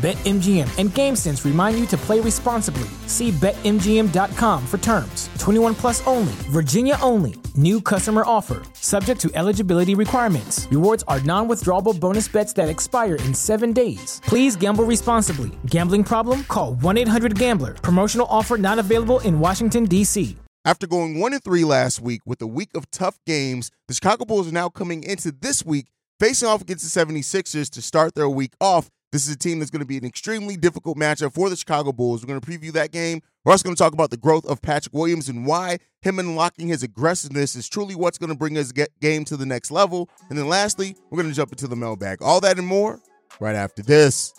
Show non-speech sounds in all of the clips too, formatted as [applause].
BetMGM and GameSense remind you to play responsibly. See BetMGM.com for terms. 21 plus only, Virginia only. New customer offer, subject to eligibility requirements. Rewards are non withdrawable bonus bets that expire in seven days. Please gamble responsibly. Gambling problem? Call 1 800 Gambler. Promotional offer not available in Washington, D.C. After going 1 and 3 last week with a week of tough games, the Chicago Bulls are now coming into this week facing off against the 76ers to start their week off this is a team that's going to be an extremely difficult matchup for the Chicago Bulls. We're going to preview that game. We're also going to talk about the growth of Patrick Williams and why him unlocking his aggressiveness is truly what's going to bring his game to the next level. And then lastly, we're going to jump into the mailbag. All that and more right after this.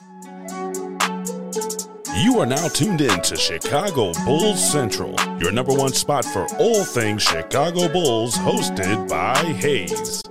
You are now tuned in to Chicago Bulls Central, your number one spot for all things Chicago Bulls, hosted by Haize.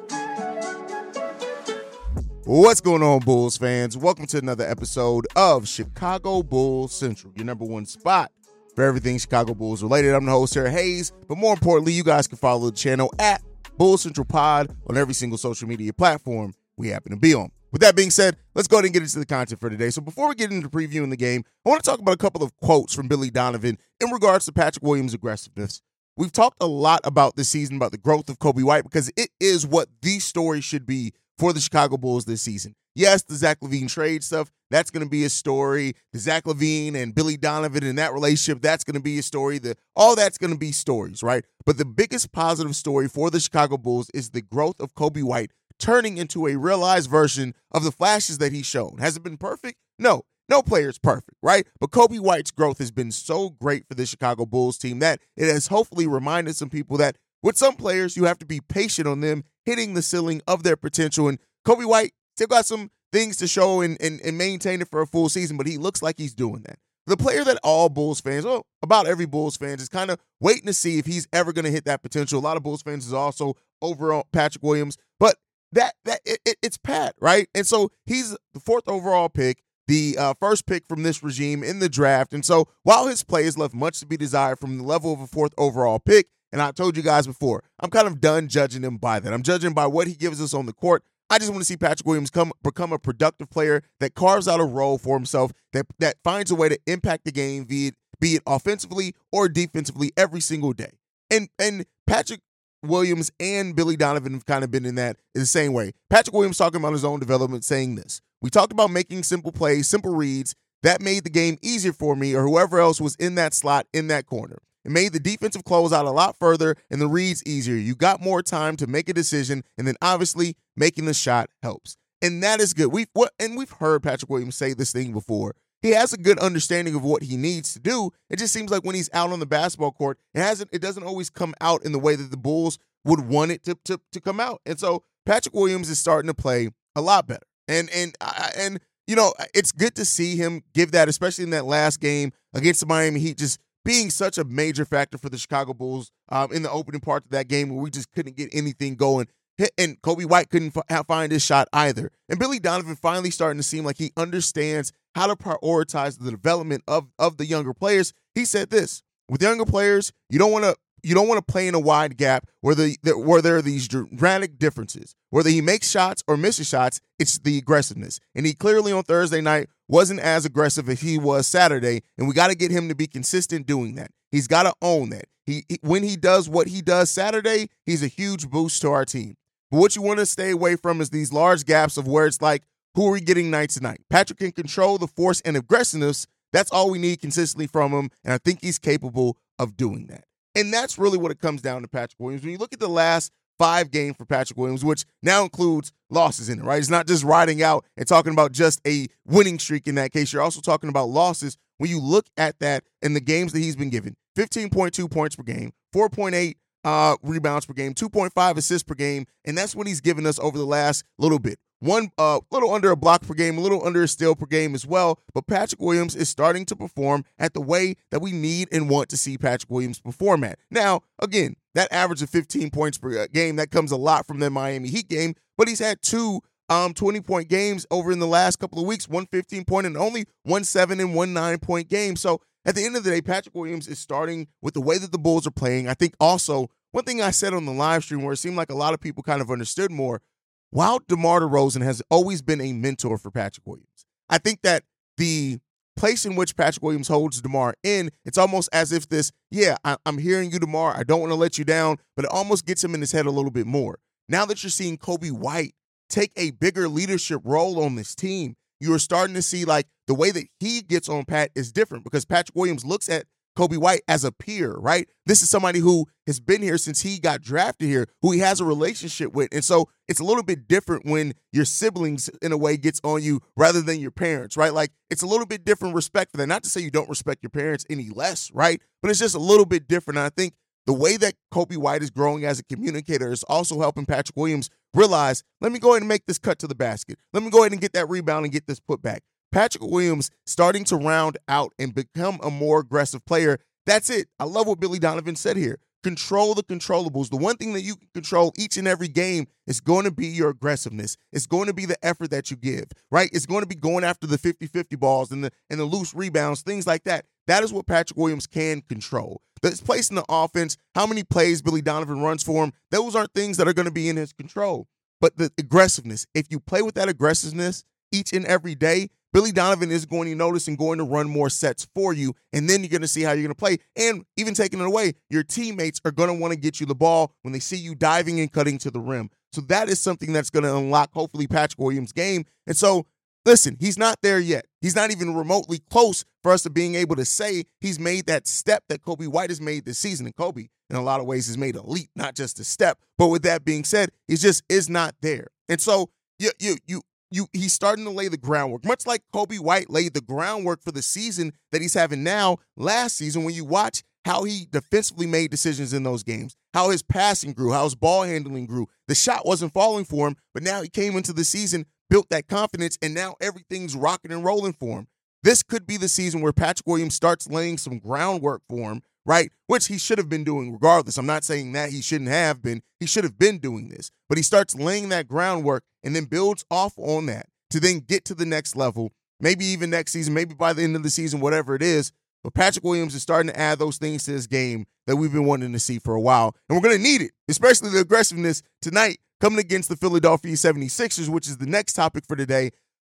What's going on, Bulls fans? Welcome to another episode of Chicago Bulls Central, your number one spot for everything Chicago Bulls related. I'm the host, Sarah Haize, but more importantly, you guys can follow the channel at Bulls Central Pod on every single social media platform we happen to be on. With that being said, let's go ahead and get into the content for today. So before we get into previewing the game, I want to talk about a couple of quotes from Billy Donovan in regards to Patrick Williams' aggressiveness. We've talked a lot about this season about the growth of Coby White because it is what the story should be for the Chicago Bulls this season. Yes, the Zach LaVine trade stuff, that's going to be a story. The Zach LaVine and Billy Donovan and that relationship, that's going to be a story. The, all that's going to be stories, right? But the biggest positive story for the Chicago Bulls is the growth of Coby White turning into a realized version of the flashes that he's shown. Has it been perfect? No. No player is perfect, right? But Coby White's growth has been so great for the Chicago Bulls team that it has hopefully reminded some people that with some players, you have to be patient on them hitting the ceiling of their potential. And Coby White still got some things to show and, and, and maintain it for a full season, but he looks like he's doing that. The player that all Bulls fans, well, about every Bulls fans, is kind of waiting to see if he's ever going to hit that potential. A lot of Bulls fans is also over Patrick Williams, but that that it, it, it's Pat, right? And so he's the fourth overall pick, the uh, first pick from this regime in the draft. And so while his play has left much to be desired from the level of a fourth overall pick, and I told you guys before, I'm kind of done judging him by that. I'm judging by what he gives us on the court. I just want to see Patrick Williams come become a productive player that carves out a role for himself, that that finds a way to impact the game, be it, be it offensively or defensively every single day. And and Patrick Williams and Billy Donovan have kind of been in that in the same way. Patrick Williams talking about his own development, saying this. We talked about making simple plays, simple reads. That made the game easier for me or whoever else was in that slot in that corner. It made the defensive close out a lot further and the reads easier. You got more time to make a decision, and then obviously making the shot helps. And that is good. We've what and we've heard Patrick Williams say this thing before. He has a good understanding of what he needs to do. It just seems like when he's out on the basketball court, it hasn't it doesn't always come out in the way that the Bulls would want it to to, to come out. And so Patrick Williams is starting to play a lot better. And and and you know, it's good to see him give that, especially in that last game against the Miami Heat. Just being such a major factor for the Chicago Bulls um, in the opening part of that game where we just couldn't get anything going. And Coby White couldn't find his shot either. And Billy Donovan finally starting to seem like he understands how to prioritize the development of, of the younger players. He said this with younger players, you don't want to you don't want to play in a wide gap where the, where there are these dramatic differences. Whether he makes shots or misses shots, it's the aggressiveness. And he clearly on Thursday night wasn't as aggressive as he was Saturday, and we got to get him to be consistent doing that. He's got to own that. He, he when he does what he does Saturday, he's a huge boost to our team. But what you want to stay away from is these large gaps of where it's like, who are we getting night to night? Patrick can control the force and aggressiveness. That's all we need consistently from him, and I think he's capable of doing that. And that's really what it comes down to Patrick Williams. When you look at the last five games for Patrick Williams, which now includes losses in it, right? It's not just riding out and talking about just a winning streak in that case. You're also talking about losses when you look at that in the games that he's been given 15.2 points per game, 4.8 uh, rebounds per game, 2.5 assists per game, and that's what he's given us over the last little bit. One uh, little under a block per game, a little under a steal per game as well. But Patrick Williams is starting to perform at the way that we need and want to see Patrick Williams perform at. Now, again, that average of 15 points per uh, game that comes a lot from the Miami Heat game, but he's had two um 20 point games over in the last couple of weeks, one 15 point and only one seven and one nine point game. So at the end of the day, Patrick Williams is starting with the way that the Bulls are playing. I think also one thing I said on the live stream where it seemed like a lot of people kind of understood more, while DeMar DeRozan has always been a mentor for Patrick Williams, I think that the place in which Patrick Williams holds DeMar in, it's almost as if this, yeah, I, am hearing you, DeMar. I don't want to let you down, but it almost gets him in his head a little bit more. Now that you're seeing Coby White take a bigger leadership role on this team, you are starting to see like the way that he gets on Pat is different because Patrick Williams looks at Coby White as a peer, right? This is somebody who has been here since he got drafted here, who he has a relationship with. And so it's a little bit different when your siblings, in a way, gets on you rather than your parents, right? Like it's a little bit different respect for that. Not to say you don't respect your parents any less, right? But it's just a little bit different. And I think the way that Coby White is growing as a communicator is also helping Patrick Williams realize, let me go ahead and make this cut to the basket. Let me go ahead and get that rebound and get this put back. Patrick Williams starting to round out and become a more aggressive player. That's it. I love what Billy Donovan said here. Control the controllables. The one thing that you can control each and every game is going to be your aggressiveness. It's going to be the effort that you give, right? It's going to be going after the 50-50 balls and the and the loose rebounds, things like that. That is what Patrick Williams can control. That's place in the offense, how many plays Billy Donovan runs for him, those aren't things that are going to be in his control. But the aggressiveness, if you play with that aggressiveness each and every day, Billy Donovan is going to notice and going to run more sets for you. And then you're going to see how you're going to play. And even taking it away, your teammates are going to want to get you the ball when they see you diving and cutting to the rim. So that is something that's going to unlock, hopefully, Patrick Williams' game. And so, listen, he's not there yet. He's not even remotely close for us to being able to say he's made that step that Coby White has made this season. And Coby, in a lot of ways, has made a leap, not just a step. But with that being said, he just is not there. And so, you, you, you, you he's starting to lay the groundwork, much like Coby White laid the groundwork for the season that he's having now. Last season, when you watch how he defensively made decisions in those games, how his passing grew, how his ball handling grew. The shot wasn't falling for him, but now he came into the season, built that confidence, and now everything's rocking and rolling for him. This could be the season where Patrick Williams starts laying some groundwork for him right? Which he should have been doing regardless. I'm not saying that he shouldn't have been. He should have been doing this. But he starts laying that groundwork and then builds off on that to then get to the next level, maybe even next season, maybe by the end of the season, whatever it is. But Patrick Williams is starting to add those things to his game that we've been wanting to see for a while. And we're going to need it, especially the aggressiveness tonight coming against the Philadelphia 76ers, which is the next topic for today.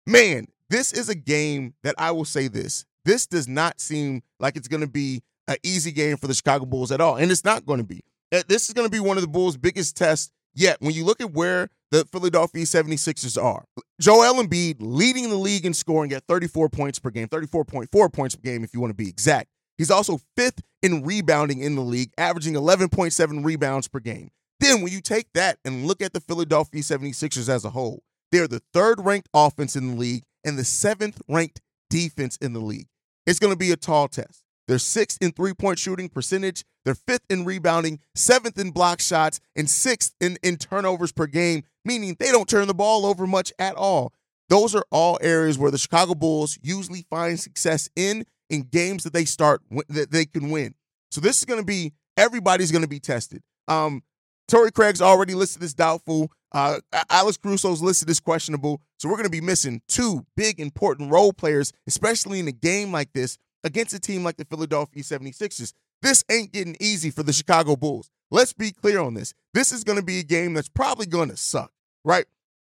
Man, this is a game that I will say this. This does not seem like it's going to be an easy game for the Chicago Bulls at all. And it's not going to be. This is going to be one of the Bulls' biggest tests yet when you look at where the Philadelphia 76ers are. Joel Embiid leading the league in scoring at 34 points per game, 34.4 points per game if you want to be exact. He's also fifth in rebounding in the league, averaging 11.7 rebounds per game. Then when you take that and look at the Philadelphia 76ers as a whole, they're the third ranked offense in the league and the seventh ranked defense in the league. It's going to be a tall test. They're sixth in three point shooting percentage. They're fifth in rebounding, seventh in block shots, and sixth in, in turnovers per game, meaning they don't turn the ball over much at all. Those are all areas where the Chicago Bulls usually find success in in games that they start that they can win. So this is going to be everybody's going to be tested. Um, Torrey Craig's already listed as doubtful. Uh, Alex Caruso's listed as questionable. So we're going to be missing two big important role players, especially in a game like this against a team like the Philadelphia 76ers. This ain't getting easy for the Chicago Bulls. Let's be clear on this. This is going to be a game that's probably going to suck, right?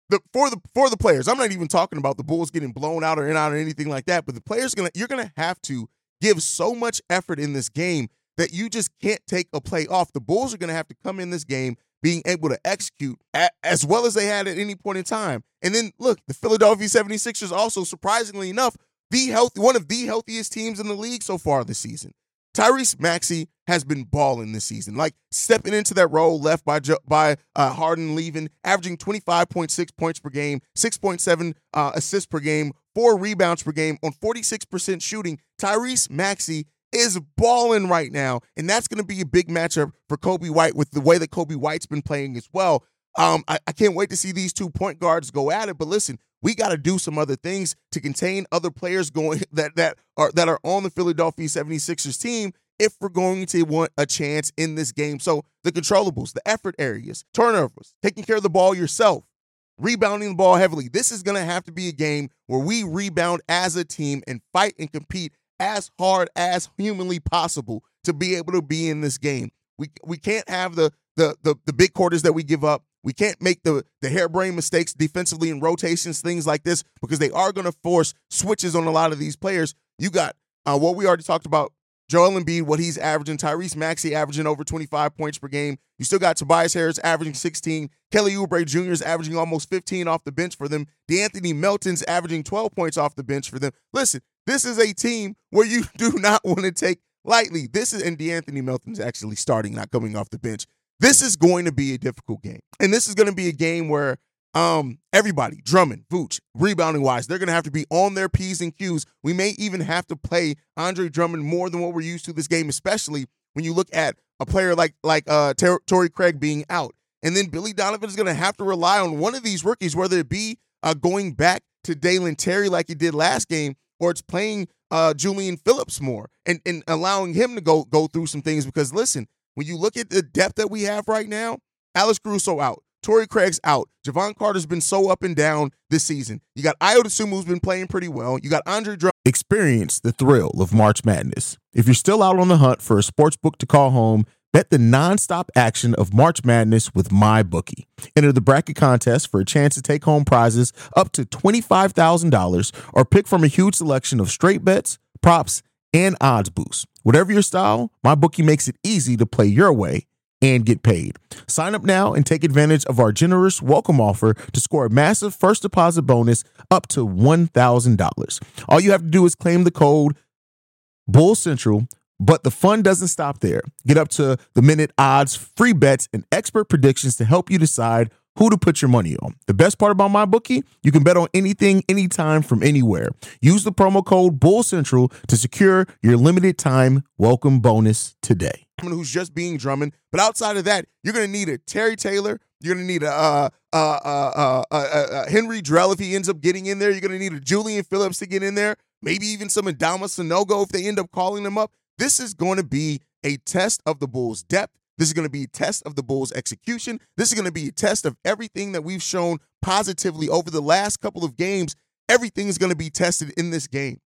The, for the for the players, I'm not even talking about the Bulls getting blown out or in out or anything like that. But the players gonna you're gonna have to give so much effort in this game that you just can't take a play off. The Bulls are gonna have to come in this game being able to execute at, as well as they had at any point in time. And then look, the Philadelphia 76ers also surprisingly enough the healthy, one of the healthiest teams in the league so far this season. Tyrese Maxey has been balling this season, like stepping into that role left by by uh, Harden leaving, averaging 25.6 points per game, 6.7 uh, assists per game, four rebounds per game on 46% shooting. Tyrese Maxey is balling right now, and that's going to be a big matchup for Coby White with the way that Coby White's been playing as well. Um, I, I can't wait to see these two point guards go at it. But listen, we got to do some other things to contain other players going [laughs] that that are that are on the Philadelphia 76ers team if we're going to want a chance in this game. So the controllables, the effort areas, turnovers, taking care of the ball yourself, rebounding the ball heavily. This is going to have to be a game where we rebound as a team and fight and compete as hard as humanly possible to be able to be in this game. We we can't have the the the, the big quarters that we give up. We can't make the the harebrained mistakes defensively in rotations, things like this, because they are going to force switches on a lot of these players. You got uh, what we already talked about Joel Embiid, what he's averaging, Tyrese Maxey averaging over 25 points per game. You still got Tobias Harris averaging 16. Kelly Oubre Jr. is averaging almost 15 off the bench for them. De'Anthony Melton's averaging 12 points off the bench for them. Listen, this is a team where you [laughs] do not want to take lightly. This is and De'Anthony Melton's actually starting, not coming off the bench. This is going to be a difficult game. And this is going to be a game where um, everybody, Drummond, Vooch, rebounding wise, they're going to have to be on their P's and Q's. We may even have to play Andre Drummond more than what we're used to this game, especially when you look at a player like like uh, Ter- Torrey Craig being out. And then Billy Donovan is going to have to rely on one of these rookies, whether it be uh, going back to Dalen Terry like he did last game, or it's playing uh, Julian Phillips more and, and allowing him to go go through some things. Because listen, when you look at the depth that we have right now, Alex Caruso out, Torrey Craig's out. Jevon Carter's been so up and down this season. You got Dosunmu who's been playing pretty well. You got Andre Drummond. Experience the thrill of March Madness. If you're still out on the hunt for a sports book to call home, bet the nonstop action of March Madness with MyBookie. Enter the bracket contest for a chance to take home prizes up to $25,000 or pick from a huge selection of straight bets, props, and odds boost. Whatever your style, MyBookie makes it easy to play your way and get paid. Sign up now and take advantage of our generous welcome offer to score a massive first deposit bonus up to $1,000. All you have to do is claim the code Bull Central, but the fun doesn't stop there. Get up to the minute odds, free bets, and expert predictions to help you decide who to put your money on. The best part about MyBookie, you can bet on anything, anytime, from anywhere. Use the promo code Bull Central to secure your limited time welcome bonus today. Someone who's just being Drummond, but outside of that, you're going to need a Terry Taylor. You're going to need a, uh, uh, uh, uh, Henri Drell if he ends up getting in there. You're going to need a Julian Phillips to get in there. Maybe even some Adama Sanogo if they end up calling them up. This is going to be a test of the Bulls' depth this is going to be a test of the Bulls' execution. This is going to be a test of everything that we've shown positively over the last couple of games. Everything is going to be tested in this game.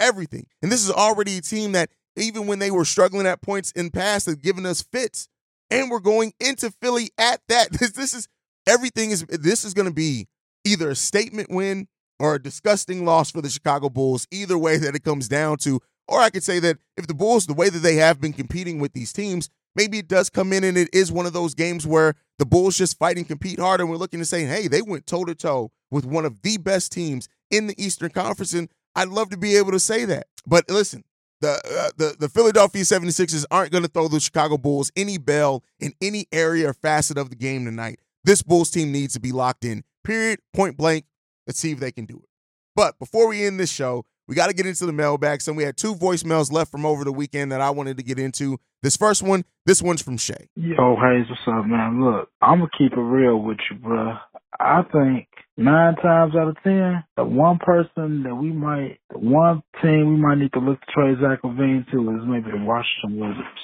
Everything. And this is already a team that, even when they were struggling at points in past, have given us fits. And we're going into Philly at that. [laughs] This, this is everything is this is going to be either a statement win or a disgusting loss for the Chicago Bulls, either way that it comes down to. Or I could say that if the Bulls, the way that they have been competing with these teams, maybe it does come in and it is one of those games where the Bulls just fight and compete hard, and we're looking to say, hey, they went toe to toe with one of the best teams in the Eastern Conference, and I'd love to be able to say that. But listen, the uh, the the Philadelphia 76ers aren't going to throw the Chicago Bulls any bell in any area or facet of the game tonight. This Bulls team needs to be locked in. Period. Point blank. Let's see if they can do it. But before we end this show, we got to get into the mailbag. So we had two voicemails left from over the weekend that I wanted to get into. This first one, this one's from Shay. Yo, oh, Haize, what's up, man? Look, I'm gonna keep it real with you, bro. I think nine times out of ten, the one person that we might, the one team we might need to look to trade Zach LaVine to is maybe the Washington Wizards.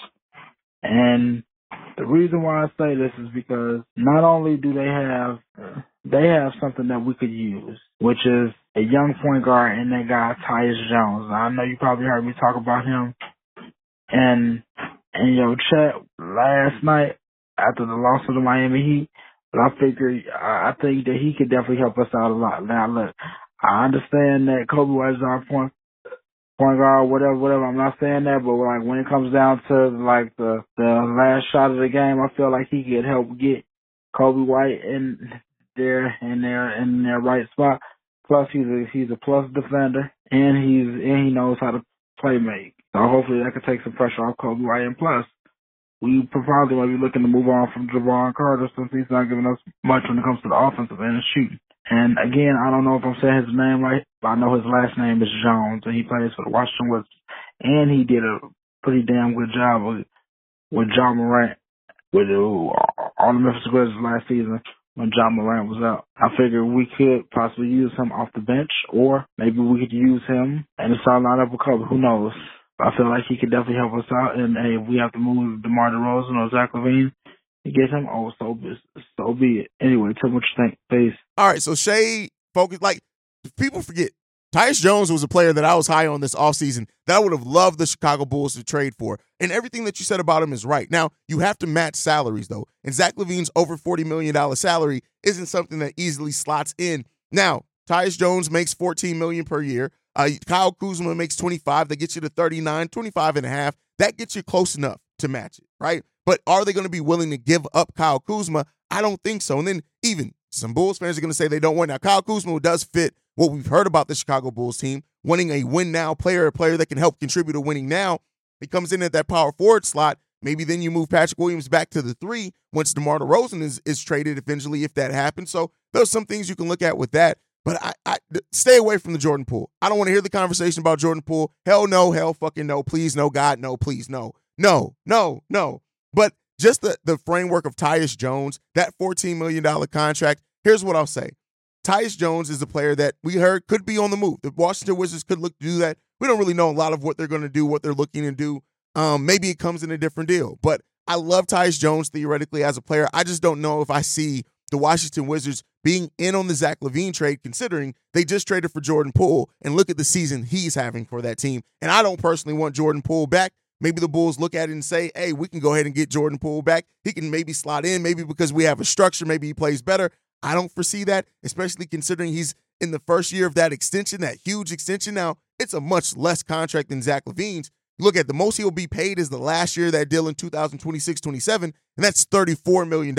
And the reason why I say this is because not only do they have, they have something that we could use, which is a young point guard and that guy Tyus Jones. I know you probably heard me talk about him and in your chat last night after the loss of the Miami Heat. But I figure I think that he could definitely help us out a lot. Now look, I understand that Coby is our point point guard, whatever, whatever. I'm not saying that, but like when it comes down to like the the last shot of the game, I feel like he could help get Coby White in there in there in their right spot. Plus, he's a he's a plus defender, and he's and he knows how to play make. So hopefully that could take some pressure off Coby White. And plus, we probably might be looking to move on from Jevon Carter since he's not giving us much when it comes to the offensive end and shooting. And again, I don't know if I'm saying his name right, but I know his last name is Jones, and he plays for the Washington Wizards. and he did a pretty damn good job with with Ja Morant with on the Memphis Grizzlies last season when John Morant was out. I figured we could possibly use him off the bench, or maybe we could use him and the starting lineup with Coby. Who knows? I feel like he could definitely help us out. And hey, if we have to move DeMar DeRozan or Zach LaVine to get him, oh, so so be it. Anyway, tell me what you think. Peace. All right, so Shay focus like people forget Tyus Jones was a player that I was high on this offseason that I would have loved the Chicago Bulls to trade for. And everything that you said about him is right. Now, you have to match salaries, though. And Zach LaVine's over $40 million salary isn't something that easily slots in. Now, Tyus Jones makes 14 million per year. Uh, Kyle Kuzma makes 25. That gets you to 39, 25 and a half. That gets you close enough to match it, right? But are they going to be willing to give up Kyle Kuzma? I don't think so. And then even some Bulls fans are going to say they don't want. Now, Kyle Kuzma does fit what we've heard about the Chicago Bulls team, wanting a win now player, a player that can help contribute to winning now. He comes in at that power forward slot. Maybe then you move Patrick Williams back to the three once DeMar DeRozan is, is traded eventually, if that happens. So there's some things you can look at with that. But I, I stay away from the Jordan Poole. I don't want to hear the conversation about Jordan Poole. Hell no, hell fucking no. Please no, God no, please no, no, no, no. But just the the framework of Tyus Jones, that $14 million contract. Here's what I'll say: Tyus Jones is a player that we heard could be on the move. The Washington Wizards could look to do that. We don't really know a lot of what they're going to do, what they're looking to do. Um, maybe it comes in a different deal. But I love Tyus Jones theoretically as a player. I just don't know if I see the Washington Wizards being in on the Zach LaVine trade, considering they just traded for Jordan Poole and look at the season he's having for that team. And I don't personally want Jordan Poole back. Maybe the Bulls look at it and say, hey, we can go ahead and get Jordan Poole back. He can maybe slot in, maybe because we have a structure, maybe he plays better. I don't foresee that, especially considering he's in the first year of that extension, that huge extension. Now, it's a much less contract than Zach LaVine's. Look at the most he'll be paid is the last year of that deal in 2026 27, and that's $34 million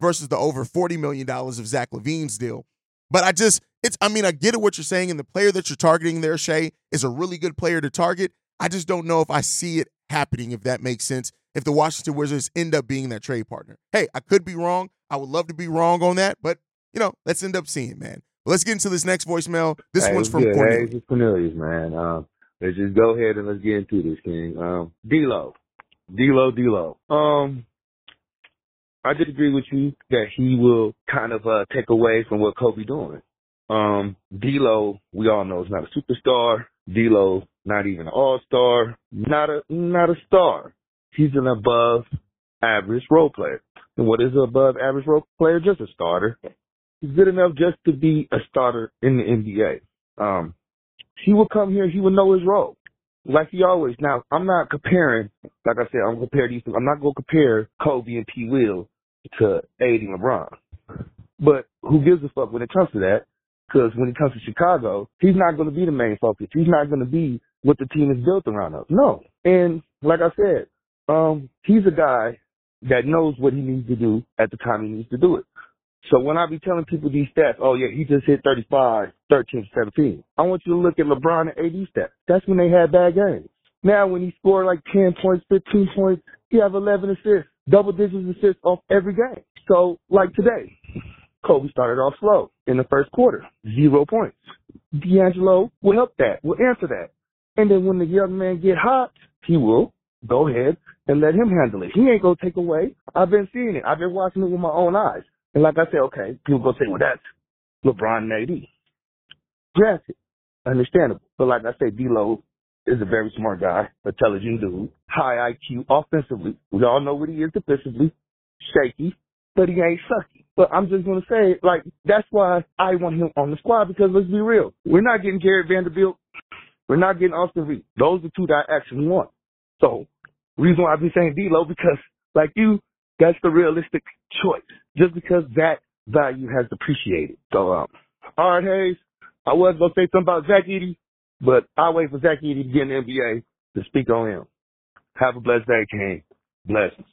versus the over $40 million of Zach LaVine's deal. But I just, it's, I mean, I get it what you're saying, and the player that you're targeting there, Shay, is a really good player to target. I just don't know if I see it happening, if that makes sense, if the Washington Wizards end up being that trade partner. Hey, I could be wrong. I would love to be wrong on that, but you know, let's end up seeing, man. But let's get into this next voicemail. This hey, one's from. Cornelius. Hey, Cornelius, man. Um, let's just go ahead and let's get into this, King. Um, D-Lo. D-Lo, D-Lo. Um, I did agree with you that he will kind of uh, take away from what Coby doing. Um, D'Lo, we all know is not a superstar. D'Lo, not even an all-star, not a not a star. He's an above average role player. And what is an above average role player? Just a starter. He's good enough just to be a starter in the NBA. Um, he will come here. He will know his role, like he always. Now, I'm not comparing. Like I said, I'm comparing these. I'm not going to compare Coby and P. Will to AD LeBron. But who gives a fuck when it comes to that? Because when it comes to Chicago, he's not going to be the main focus. He's not going to be what the team is built around of. No. And like I said, um, he's a guy that knows what he needs to do at the time he needs to do it. So when I be telling people these stats, oh yeah, he just hit 35, 13, 17. I want you to look at LeBron and AD stats. That's when they had bad games. Now when he scored like 10 points, 15 points, he have 11 assists, double digits assists off every game. So like today, Coby started off slow in the first quarter, zero points. D'Angelo will help that, will answer that. And then when the young man get hot, he will go ahead and let him handle it. He ain't gonna take away. I've been seeing it. I've been watching it with my own eyes. And like I said, okay, people go say, well, that's LeBron and AD. Granted, understandable. But like I said, D'Lo is a very smart guy, intelligent dude, high IQ offensively. We all know what he is defensively, shaky, but he ain't sucky. But I'm just gonna say, like, that's why I want him on the squad because let's be real, we're not getting Jarred Vanderbilt, we're not getting Austin Reed. Those are two that I actually want. So, reason why I be saying D'Lo because, like you, that's the realistic choice. Just because that value has depreciated. So, um, all right, Haize, I was gonna say something about Zach Edey, but I'll wait for Zach Edey to get in the NBA to speak on him. Have a blessed day, King. Blessings.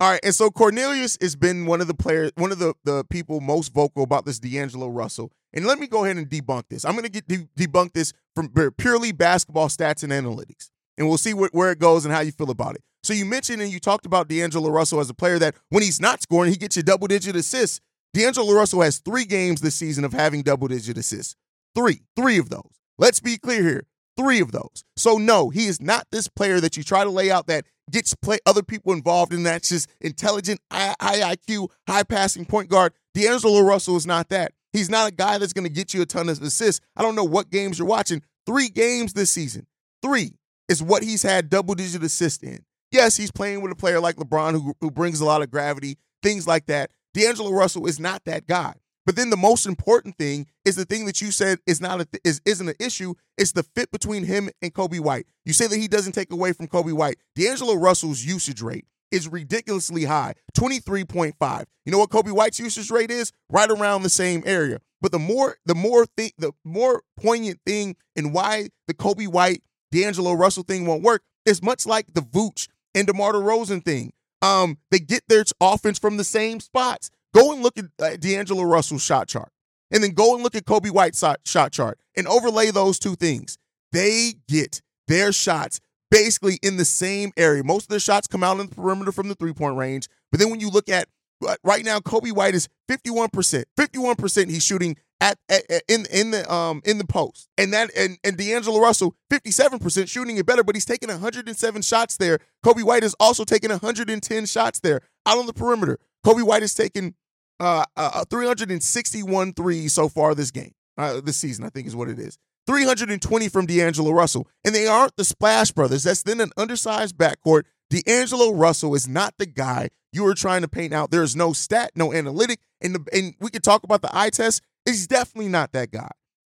All right, and so Cornelius has been one of the players, one of the, the people most vocal about this D'Angelo Russell. And let me go ahead and debunk this. I'm going to get de- debunk this from purely basketball stats and analytics, and we'll see wh- where it goes and how you feel about it. So you mentioned and you talked about D'Angelo Russell as a player that when he's not scoring, he gets you double digit assists. D'Angelo Russell has three games this season of having double digit assists. Three, three of those. Let's be clear here. three of those. So no, he is not this player that you try to lay out that gets play other people involved in that's just intelligent, high, IQ, high passing point guard. D'Angelo Russell is not that. He's not a guy that's going to get you a ton of assists. I don't know what games you're watching. Three games this season. Three is what he's had double digit assists in. Yes, he's playing with a player like LeBron who, who brings a lot of gravity, things like that. D'Angelo Russell is not that guy. But then the most important thing is the thing that you said is not a th- is isn't an issue. It's the fit between him and Coby White. You say that he doesn't take away from Coby White. D'Angelo Russell's usage rate is ridiculously high, 23.5. You know what Coby White's usage rate is? Right around the same area. But the more the more thing the more poignant thing and why the Coby White D'Angelo Russell thing won't work It's much like the Vooch and DeMar DeRozan thing. Um, they get their offense from the same spots. Go and look at uh, D'Angelo Russell's shot chart, and then go and look at Coby White's shot chart, and overlay those two things. They get their shots basically in the same area. Most of their shots come out in the perimeter from the three point range, but then when you look at uh, right now, Coby White is fifty one percent. Fifty one percent he's shooting at, at, in in the um in the post, and that and and D'Angelo Russell fifty seven percent shooting it better, but he's taking one hundred and seven shots there. Coby White is also taking one hundred and ten shots there out on the perimeter. Coby White is taking uh, uh 361 threes so far this game, uh, this season, I think is what it is. 320 from D'Angelo Russell. And they aren't the Splash Brothers. That's then an undersized backcourt. D'Angelo Russell is not the guy you were trying to paint out. There's no stat, no analytic. And, the, and we could talk about the eye test. He's definitely not that guy.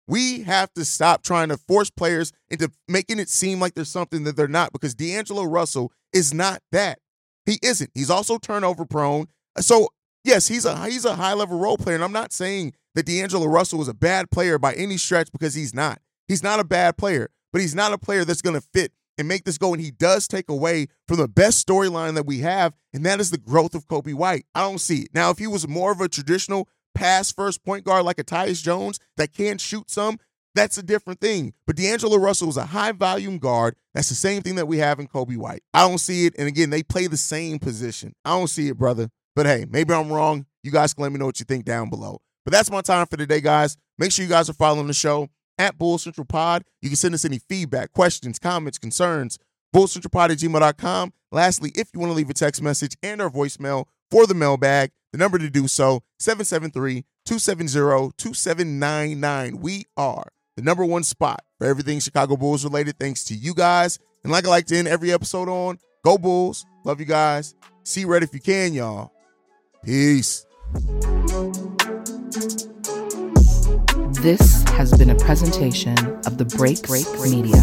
We have to stop trying to force players into making it seem like there's something that they're not because D'Angelo Russell is not that. He isn't. He's also turnover prone. So yes, he's a he's a high level role player, and I'm not saying that D'Angelo Russell is a bad player by any stretch because he's not. He's not a bad player, but he's not a player that's going to fit and make this go. And he does take away from the best storyline that we have, and that is the growth of Coby White. I don't see it now. If he was more of a traditional pass first point guard like a Tyus Jones that can shoot some, that's a different thing. But D'Angelo Russell is a high volume guard. That's the same thing that we have in Coby White. I don't see it. And again, they play the same position. I don't see it, brother. But hey, maybe I'm wrong. You guys can let me know what you think down below. But that's my time for today, guys. Make sure you guys are following the show at Bull Central Pod. You can send us any feedback, questions, comments, concerns, bullcentralpod at gmail.com. Lastly, if you want to leave a text message and our voicemail for the mailbag, the number to do so, 773-270-2799. We are the number one spot for everything Chicago Bulls related, thanks to you guys. And like I like to end every episode on, go Bulls. Love you guys. See red if you can, y'all. Peace. This has been a presentation of the Break Break Media.